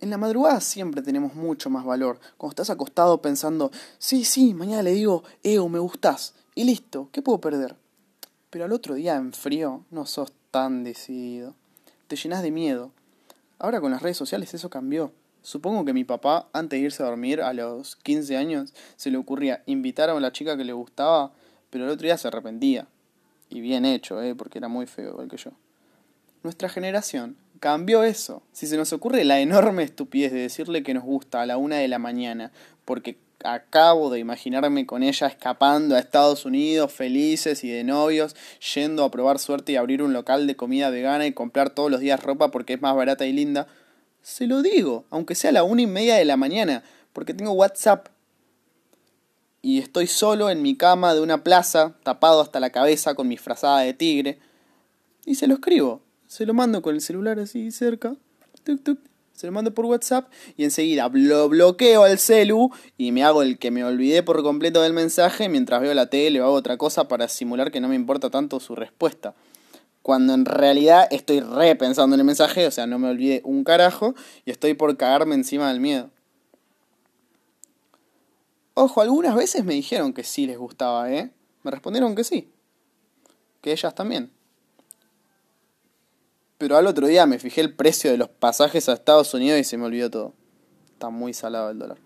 En la madrugada siempre tenemos mucho más valor. Cuando estás acostado pensando, sí, sí, mañana le digo, Eo, me gustás. Y listo, ¿qué puedo perder? Pero al otro día en frío no sos tan decidido. Te llenas de miedo. Ahora con las redes sociales eso cambió. Supongo que mi papá, antes de irse a dormir a los 15 años, se le ocurría invitar a la chica que le gustaba, pero el otro día se arrepentía. Y bien hecho, ¿eh? porque era muy feo igual que yo. Nuestra generación cambió eso. Si se nos ocurre la enorme estupidez de decirle que nos gusta a la una de la mañana, porque acabo de imaginarme con ella escapando a Estados Unidos, felices y de novios, yendo a probar suerte y abrir un local de comida vegana y comprar todos los días ropa porque es más barata y linda, se lo digo, aunque sea a la una y media de la mañana, porque tengo WhatsApp. Y estoy solo en mi cama de una plaza, tapado hasta la cabeza con mi frazada de tigre, y se lo escribo. Se lo mando con el celular así cerca. Se lo mando por WhatsApp y enseguida lo bloqueo al celu y me hago el que me olvidé por completo del mensaje mientras veo la tele o hago otra cosa para simular que no me importa tanto su respuesta. Cuando en realidad estoy repensando en el mensaje, o sea, no me olvidé un carajo y estoy por cagarme encima del miedo. Ojo, algunas veces me dijeron que sí les gustaba, ¿eh? Me respondieron que sí. Que ellas también. Pero al otro día me fijé el precio de los pasajes a Estados Unidos y se me olvidó todo. Está muy salado el dólar.